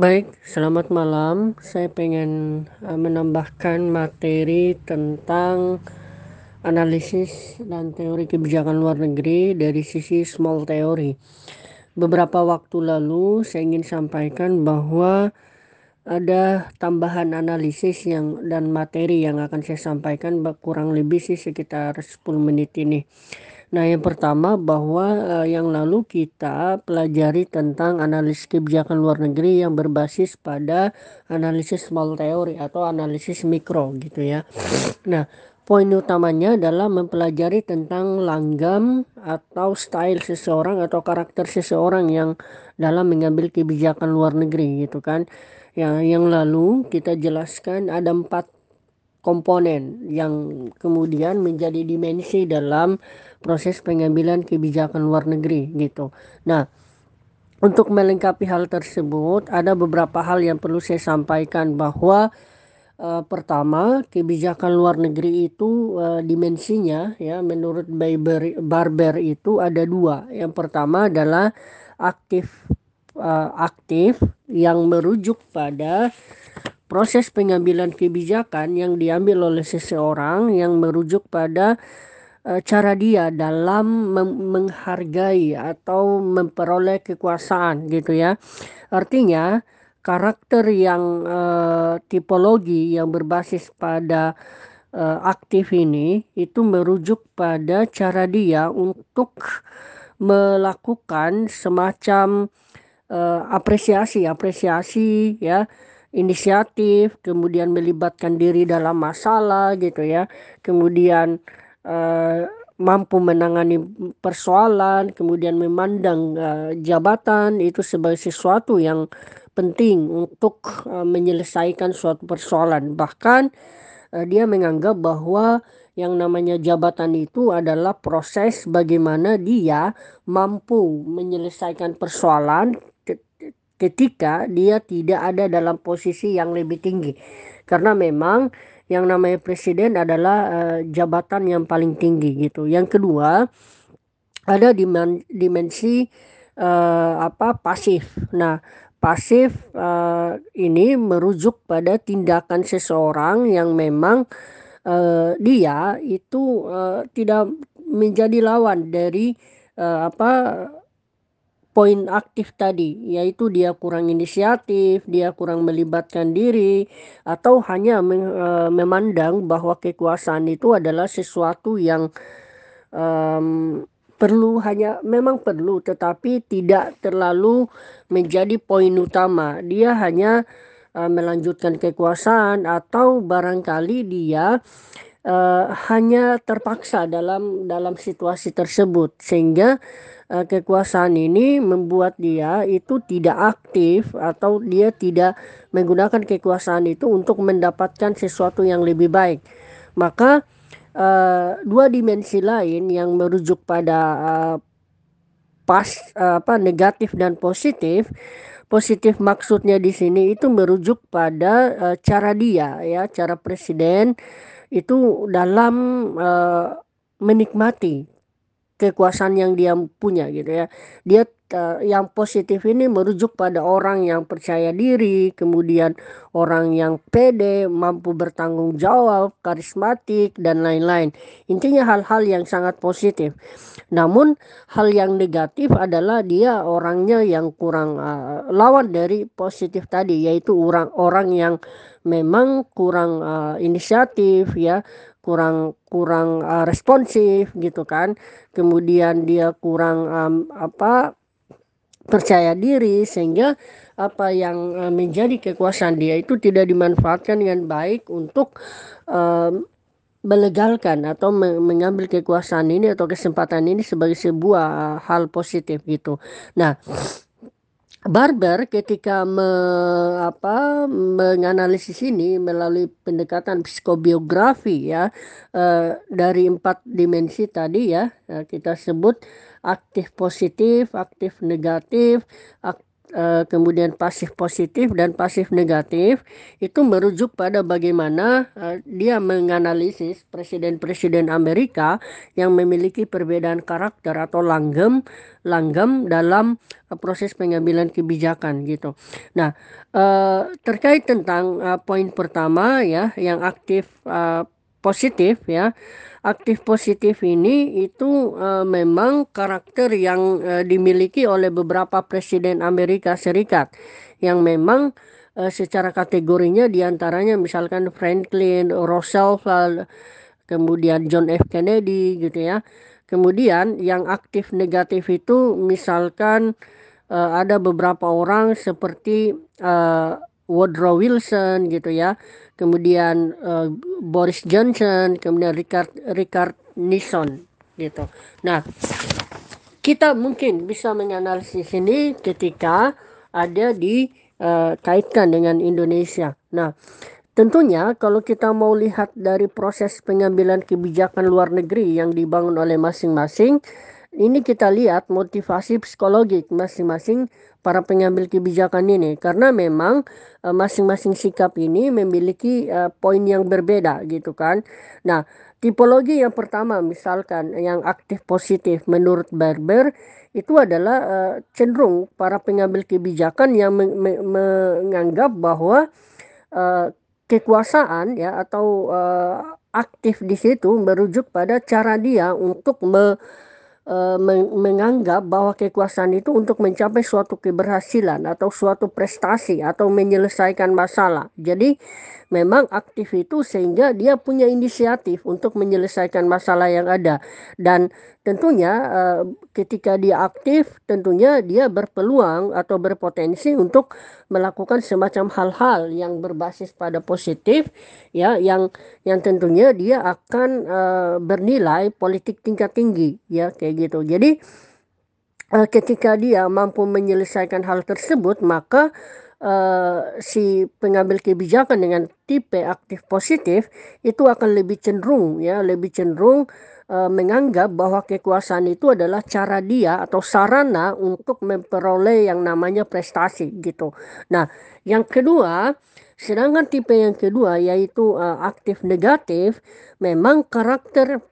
Baik, selamat malam. Saya pengen uh, menambahkan materi tentang analisis dan teori kebijakan luar negeri dari sisi small theory. Beberapa waktu lalu saya ingin sampaikan bahwa ada tambahan analisis yang dan materi yang akan saya sampaikan kurang lebih sih sekitar 10 menit ini. Nah, yang pertama bahwa uh, yang lalu kita pelajari tentang analisis kebijakan luar negeri yang berbasis pada analisis small theory atau analisis mikro gitu ya. Nah, poin utamanya adalah mempelajari tentang langgam atau style seseorang atau karakter seseorang yang dalam mengambil kebijakan luar negeri gitu kan. Yang yang lalu kita jelaskan ada empat komponen yang kemudian menjadi dimensi dalam proses pengambilan kebijakan luar negeri gitu. Nah, untuk melengkapi hal tersebut ada beberapa hal yang perlu saya sampaikan bahwa uh, pertama kebijakan luar negeri itu uh, dimensinya ya menurut Barber, Barber itu ada dua. Yang pertama adalah aktif uh, aktif yang merujuk pada proses pengambilan kebijakan yang diambil oleh seseorang yang merujuk pada uh, cara dia dalam menghargai atau memperoleh kekuasaan gitu ya. Artinya karakter yang uh, tipologi yang berbasis pada uh, aktif ini itu merujuk pada cara dia untuk melakukan semacam uh, apresiasi apresiasi ya inisiatif, kemudian melibatkan diri dalam masalah gitu ya, kemudian uh, mampu menangani persoalan, kemudian memandang uh, jabatan itu sebagai sesuatu yang penting untuk uh, menyelesaikan suatu persoalan. Bahkan uh, dia menganggap bahwa yang namanya jabatan itu adalah proses bagaimana dia mampu menyelesaikan persoalan ketika dia tidak ada dalam posisi yang lebih tinggi. Karena memang yang namanya presiden adalah uh, jabatan yang paling tinggi gitu. Yang kedua, ada dimensi uh, apa pasif. Nah, pasif uh, ini merujuk pada tindakan seseorang yang memang uh, dia itu uh, tidak menjadi lawan dari uh, apa poin aktif tadi, yaitu dia kurang inisiatif, dia kurang melibatkan diri, atau hanya e, memandang bahwa kekuasaan itu adalah sesuatu yang um, perlu hanya memang perlu, tetapi tidak terlalu menjadi poin utama. Dia hanya uh, melanjutkan kekuasaan atau barangkali dia uh, hanya terpaksa dalam dalam situasi tersebut sehingga uh, kekuasaan ini membuat dia itu tidak aktif atau dia tidak menggunakan kekuasaan itu untuk mendapatkan sesuatu yang lebih baik. Maka uh, dua dimensi lain yang merujuk pada uh, pas uh, apa negatif dan positif. Positif maksudnya di sini itu merujuk pada uh, cara dia ya, cara presiden itu dalam uh, menikmati kekuasaan yang dia punya gitu ya. Dia uh, yang positif ini merujuk pada orang yang percaya diri, kemudian orang yang pede, mampu bertanggung jawab, karismatik dan lain-lain. Intinya hal-hal yang sangat positif. Namun hal yang negatif adalah dia orangnya yang kurang uh, lawan dari positif tadi yaitu orang-orang yang memang kurang uh, inisiatif ya kurang kurang uh, responsif gitu kan kemudian dia kurang um, apa percaya diri sehingga apa yang uh, menjadi kekuasaan dia itu tidak dimanfaatkan dengan baik untuk um, melegalkan atau mengambil kekuasaan ini atau kesempatan ini sebagai sebuah hal positif gitu. Nah, Barber ketika me, apa, menganalisis ini melalui pendekatan psikobiografi ya uh, dari empat dimensi tadi ya uh, kita sebut aktif positif, aktif negatif, uh, kemudian pasif positif dan pasif negatif itu merujuk pada bagaimana uh, dia menganalisis presiden-presiden Amerika yang memiliki perbedaan karakter atau langgam langgam dalam uh, proses pengambilan kebijakan gitu. Nah, terkait tentang poin pertama ya yang aktif positif ya aktif positif ini itu uh, memang karakter yang uh, dimiliki oleh beberapa presiden Amerika Serikat yang memang uh, secara kategorinya di antaranya misalkan Franklin, Roosevelt, kemudian John F Kennedy gitu ya. Kemudian yang aktif negatif itu misalkan uh, ada beberapa orang seperti uh, Woodrow Wilson gitu ya. Kemudian uh, Boris Johnson kemudian Richard Richard Nixon gitu. Nah kita mungkin bisa menganalisis ini ketika ada dikaitkan uh, dengan Indonesia. Nah Tentunya kalau kita mau lihat dari proses pengambilan kebijakan luar negeri yang dibangun oleh masing-masing, ini kita lihat motivasi psikologik masing-masing para pengambil kebijakan ini karena memang uh, masing-masing sikap ini memiliki uh, poin yang berbeda gitu kan. Nah, tipologi yang pertama misalkan yang aktif positif menurut Berber itu adalah uh, cenderung para pengambil kebijakan yang me me menganggap bahwa uh, kekuasaan ya atau uh, aktif di situ merujuk pada cara dia untuk me uh, menganggap bahwa kekuasaan itu untuk mencapai suatu keberhasilan atau suatu prestasi atau menyelesaikan masalah. Jadi memang aktif itu sehingga dia punya inisiatif untuk menyelesaikan masalah yang ada dan tentunya uh, ketika dia aktif tentunya dia berpeluang atau berpotensi untuk melakukan semacam hal-hal yang berbasis pada positif ya yang yang tentunya dia akan uh, bernilai politik tingkat tinggi ya kayak gitu. Jadi uh, ketika dia mampu menyelesaikan hal tersebut maka uh, si pengambil kebijakan dengan tipe aktif positif itu akan lebih cenderung ya lebih cenderung uh, menganggap bahwa kekuasaan itu adalah cara dia atau sarana untuk memperoleh yang namanya prestasi gitu. Nah, yang kedua, sedangkan tipe yang kedua yaitu uh, aktif negatif, memang karakter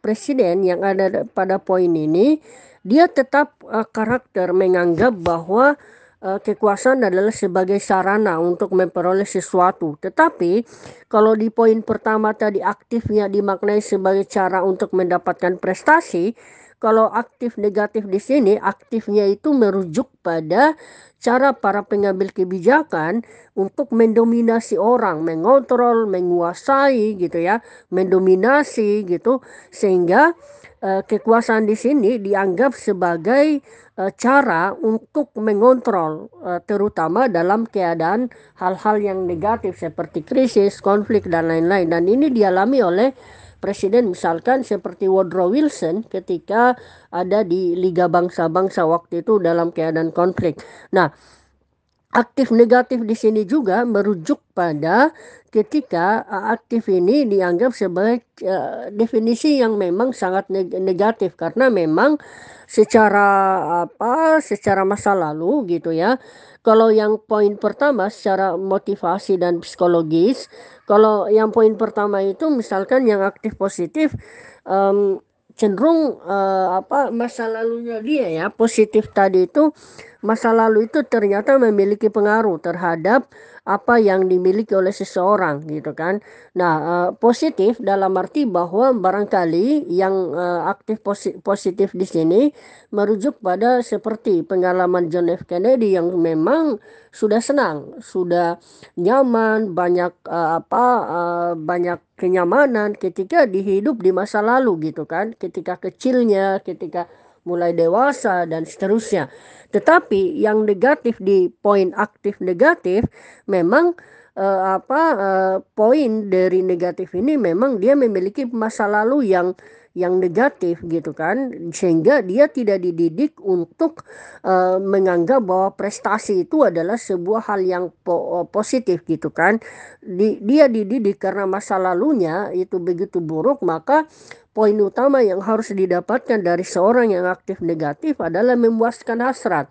presiden yang ada pada poin ini dia tetap karakter menganggap bahwa kekuasaan adalah sebagai sarana untuk memperoleh sesuatu. Tetapi kalau di poin pertama tadi aktifnya dimaknai sebagai cara untuk mendapatkan prestasi, kalau aktif negatif di sini aktifnya itu merujuk pada cara para pengambil kebijakan untuk mendominasi orang, mengontrol, menguasai gitu ya, mendominasi gitu sehingga uh, kekuasaan di sini dianggap sebagai cara untuk mengontrol uh, terutama dalam keadaan hal-hal yang negatif seperti krisis, konflik dan lain-lain dan ini dialami oleh presiden misalkan seperti Woodrow Wilson ketika ada di Liga Bangsa-Bangsa waktu itu dalam keadaan konflik. Nah, aktif negatif di sini juga merujuk pada ketika aktif ini dianggap sebagai uh, definisi yang memang sangat negatif. Karena memang secara apa secara masa lalu gitu ya kalau yang poin pertama secara motivasi dan psikologis kalau yang poin pertama itu misalkan yang aktif positif um, cenderung uh, apa masa lalunya dia ya positif tadi itu masa lalu itu ternyata memiliki pengaruh terhadap apa yang dimiliki oleh seseorang gitu kan. Nah, uh, positif dalam arti bahwa barangkali yang uh, aktif positif di sini merujuk pada seperti pengalaman John F Kennedy yang memang sudah senang, sudah nyaman, banyak uh, apa banyak kenyamanan ketika dihidup di masa lalu gitu kan, ketika kecilnya, ketika mulai dewasa dan seterusnya. Tetapi yang negatif di poin aktif negatif memang uh, apa uh, poin dari negatif ini memang dia memiliki masa lalu yang yang negatif gitu kan sehingga dia tidak dididik untuk uh, menganggap bahwa prestasi itu adalah sebuah hal yang po positif gitu kan di, dia dididik karena masa lalunya itu begitu buruk maka poin utama yang harus didapatkan dari seorang yang aktif negatif adalah memuaskan hasrat.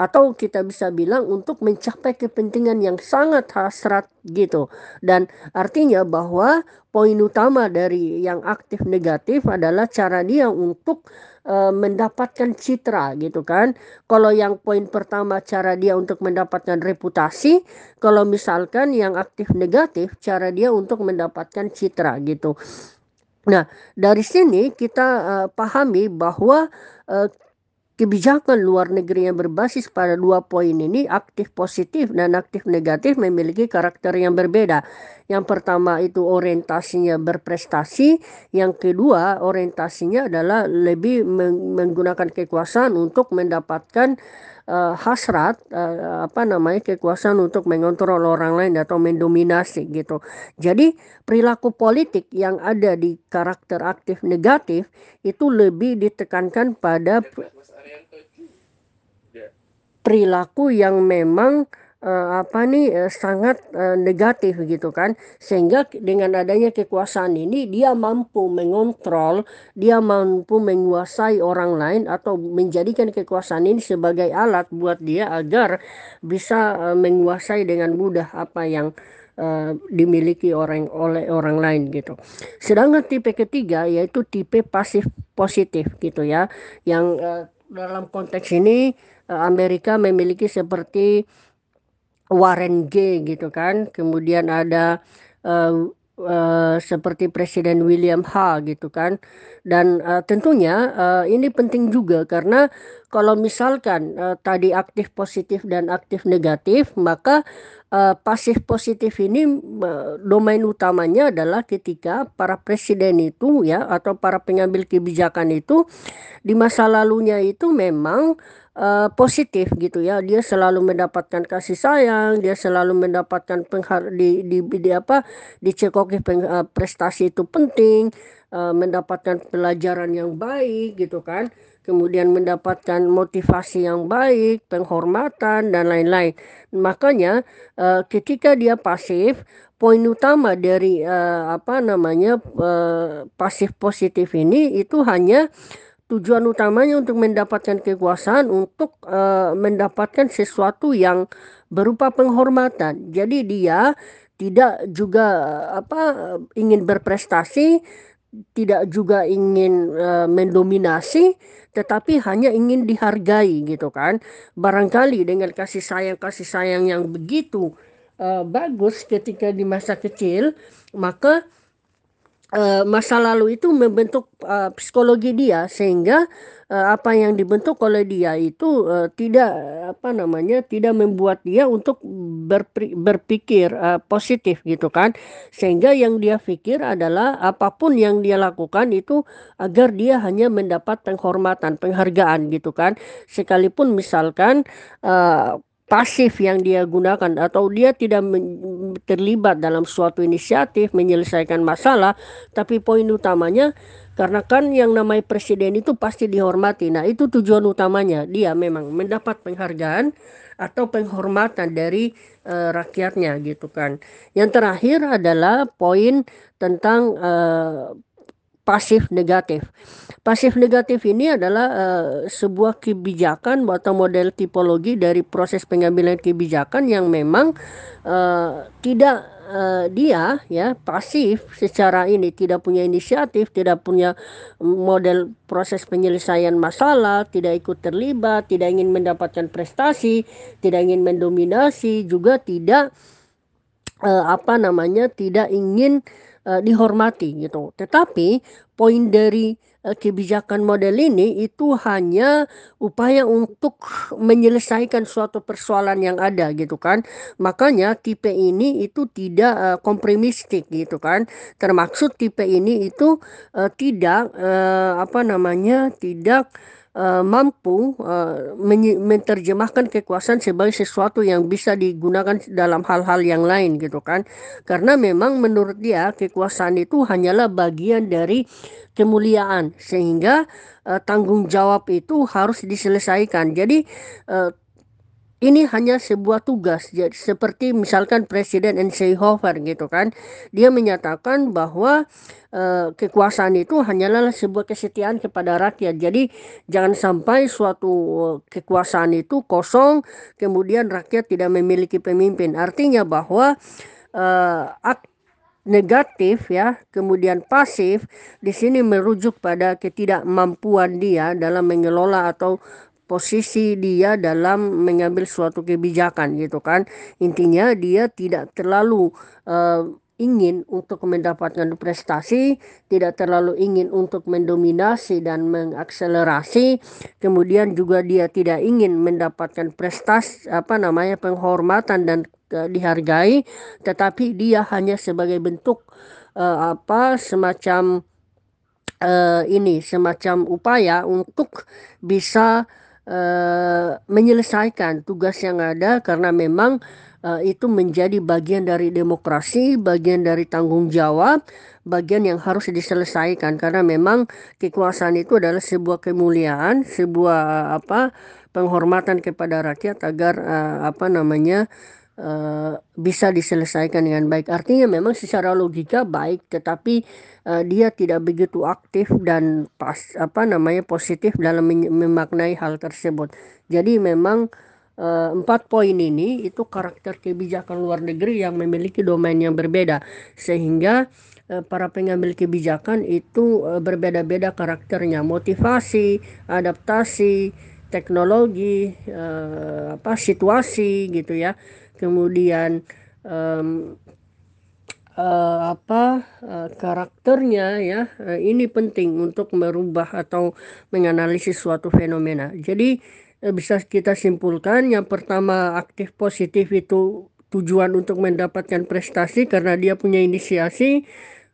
atau kita bisa bilang untuk mencapai kepentingan yang sangat hasrat gitu. Dan artinya bahwa poin utama dari yang aktif negatif adalah cara dia untuk uh, mendapatkan citra gitu kan. Kalau yang poin pertama cara dia untuk mendapatkan reputasi kalau misalkan yang aktif negatif cara dia untuk mendapatkan citra gitu Nah, dari sini kita uh, pahami bahwa uh, kebijakan luar negeri yang berbasis pada dua poin ini aktif positif dan aktif negatif memiliki karakter yang berbeda. Yang pertama itu orientasinya berprestasi, yang kedua orientasinya adalah lebih menggunakan kekuasaan untuk mendapatkan uh, hasrat uh, apa namanya kekuasaan untuk mengontrol orang lain atau mendominasi gitu. Jadi perilaku politik yang ada di karakter aktif negatif itu lebih ditekankan pada perilaku yang memang uh, apa nih uh, sangat uh, negatif gitu kan sehingga dengan adanya kekuasaan ini dia mampu mengontrol dia mampu menguasai orang lain atau menjadikan kekuasaan ini sebagai alat buat dia agar bisa uh, menguasai dengan mudah apa yang uh, dimiliki orang oleh orang lain gitu. Sedangkan tipe ketiga yaitu tipe pasif positif gitu ya yang uh, dalam konteks ini Amerika memiliki seperti Warren G gitu kan. Kemudian ada uh, uh, seperti Presiden William H gitu kan. Dan uh, tentunya uh, ini penting juga karena kalau misalkan uh, tadi aktif positif dan aktif negatif maka uh, pasif positif ini uh, domain utamanya adalah ketika para presiden itu ya atau para pengambil kebijakan itu di masa lalunya itu memang uh, positif gitu ya. Dia selalu mendapatkan kasih sayang, dia selalu mendapatkan penghar di, di, di apa dicekoki uh, prestasi itu penting, uh, mendapatkan pelajaran yang baik gitu kan. Kemudian mendapatkan motivasi yang baik, penghormatan dan lain-lain. Makanya uh, ketika dia pasif, poin utama dari uh, apa namanya uh, pasif positif ini itu hanya tujuan utamanya untuk mendapatkan kekuasaan untuk uh, mendapatkan sesuatu yang berupa penghormatan. Jadi dia tidak juga apa ingin berprestasi, tidak juga ingin uh, mendominasi, tetapi hanya ingin dihargai gitu kan. Barangkali dengan kasih sayang kasih sayang yang begitu uh, bagus ketika di masa kecil, maka uh, masa lalu itu membentuk uh, psikologi dia sehingga uh, apa yang dibentuk oleh dia itu uh, tidak apa namanya tidak membuat dia untuk berpri, berpikir uh, positif gitu kan. Sehingga yang dia pikir adalah apa pun yang dia lakukan itu agar dia hanya mendapat penghormatan penghargaan gitu kan. Sekalipun misalkan uh, pasif yang dia gunakan atau dia tidak terlibat dalam suatu inisiatif menyelesaikan masalah tapi poin utamanya karena kan yang namanya presiden itu pasti dihormati. Nah itu tujuan utamanya. Dia memang mendapat penghargaan atau penghormatan dari uh, rakyatnya gitu kan. Yang terakhir adalah poin tentang uh, pasif negatif. Pasif negatif ini adalah uh, sebuah kebijakan atau model tipologi dari proses pengambilan kebijakan yang memang uh, tidak uh, dia ya pasif secara ini tidak punya inisiatif, tidak punya model proses penyelesaian masalah, tidak ikut terlibat, tidak ingin mendapatkan prestasi, tidak ingin mendominasi, juga tidak uh, apa namanya tidak ingin dihormati gitu. Tetapi poin dari uh, kebijakan model ini itu hanya upaya untuk menyelesaikan suatu persoalan yang ada gitu kan. Makanya tipe ini itu tidak uh, kompromistik gitu kan. Termaksud tipe ini itu uh, tidak uh, apa namanya tidak uh, mampu uh, menerjemahkan kekuasaan sebagai sesuatu yang bisa digunakan dalam hal-hal yang lain gitu kan. Karena memang menurut dia kekuasaan itu hanyalah bagian dari kemuliaan sehingga uh, tanggung jawab itu harus diselesaikan. Jadi uh, ini hanya sebuah tugas. Jadi seperti misalkan Presiden Eisenhower gitu kan. Dia menyatakan bahwa uh, kekuasaan itu hanyalah sebuah kesetiaan kepada rakyat. Jadi jangan sampai suatu kekuasaan itu kosong kemudian rakyat tidak memiliki pemimpin. Artinya bahwa uh, negatif ya, kemudian pasif di sini merujuk pada ketidakmampuan dia dalam mengelola atau posisi dia dalam mengambil suatu kebijakan gitu kan. Intinya dia tidak terlalu uh, ingin untuk mendapatkan prestasi, tidak terlalu ingin untuk mendominasi dan mengakselerasi, kemudian juga dia tidak ingin mendapatkan prestasi apa namanya penghormatan dan uh, dihargai, tetapi dia hanya sebagai bentuk uh, apa semacam uh, ini semacam upaya untuk bisa uh, menyelesaikan tugas yang ada karena memang uh, itu menjadi bagian dari demokrasi, bagian dari tanggung jawab, bagian yang harus diselesaikan. Karena memang kekuasaan itu adalah sebuah kemuliaan, sebuah apa penghormatan kepada rakyat agar uh, apa namanya uh, bisa diselesaikan dengan baik. Artinya memang secara logika baik, tetapi uh, dia tidak begitu aktif dan pas apa namanya positif dalam memaknai hal tersebut. Jadi memang uh, empat poin ini itu karakter kebijakan luar negeri yang memiliki domain yang berbeda sehingga para pengambil kebijakan itu berbeda-beda karakternya, motivasi, adaptasi, teknologi, uh, apa situasi gitu ya kemudian um, uh, apa uh, karakternya ya uh, ini penting untuk merubah atau menganalisis suatu fenomena. Jadi uh, bisa kita simpulkan yang pertama aktif positif itu tujuan untuk mendapatkan prestasi karena dia punya inisiasi,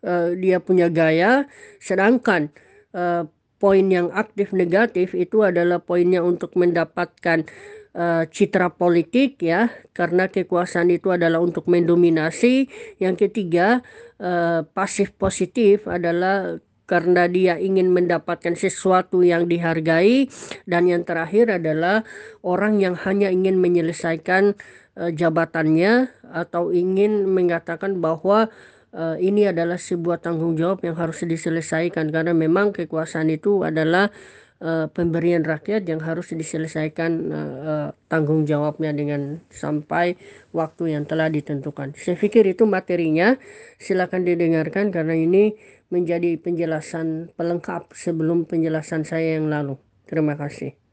uh, dia punya gaya, sedangkan uh, poin yang aktif negatif itu adalah poinnya untuk mendapatkan uh, citra politik ya. Karena kekuasaan itu adalah untuk mendominasi. Yang ketiga uh, pasif positif adalah karena dia ingin mendapatkan sesuatu yang dihargai. Dan yang terakhir adalah orang yang hanya ingin menyelesaikan uh, jabatannya atau ingin mengatakan bahwa uh, ini adalah sebuah tanggung jawab yang harus diselesaikan. Karena memang kekuasaan itu adalah uh, pemberian rakyat yang harus diselesaikan uh, uh, tanggung jawabnya dengan sampai waktu yang telah ditentukan. Saya pikir itu materinya. Silakan didengarkan karena ini menjadi penjelasan pelengkap sebelum penjelasan saya yang lalu. Terima kasih.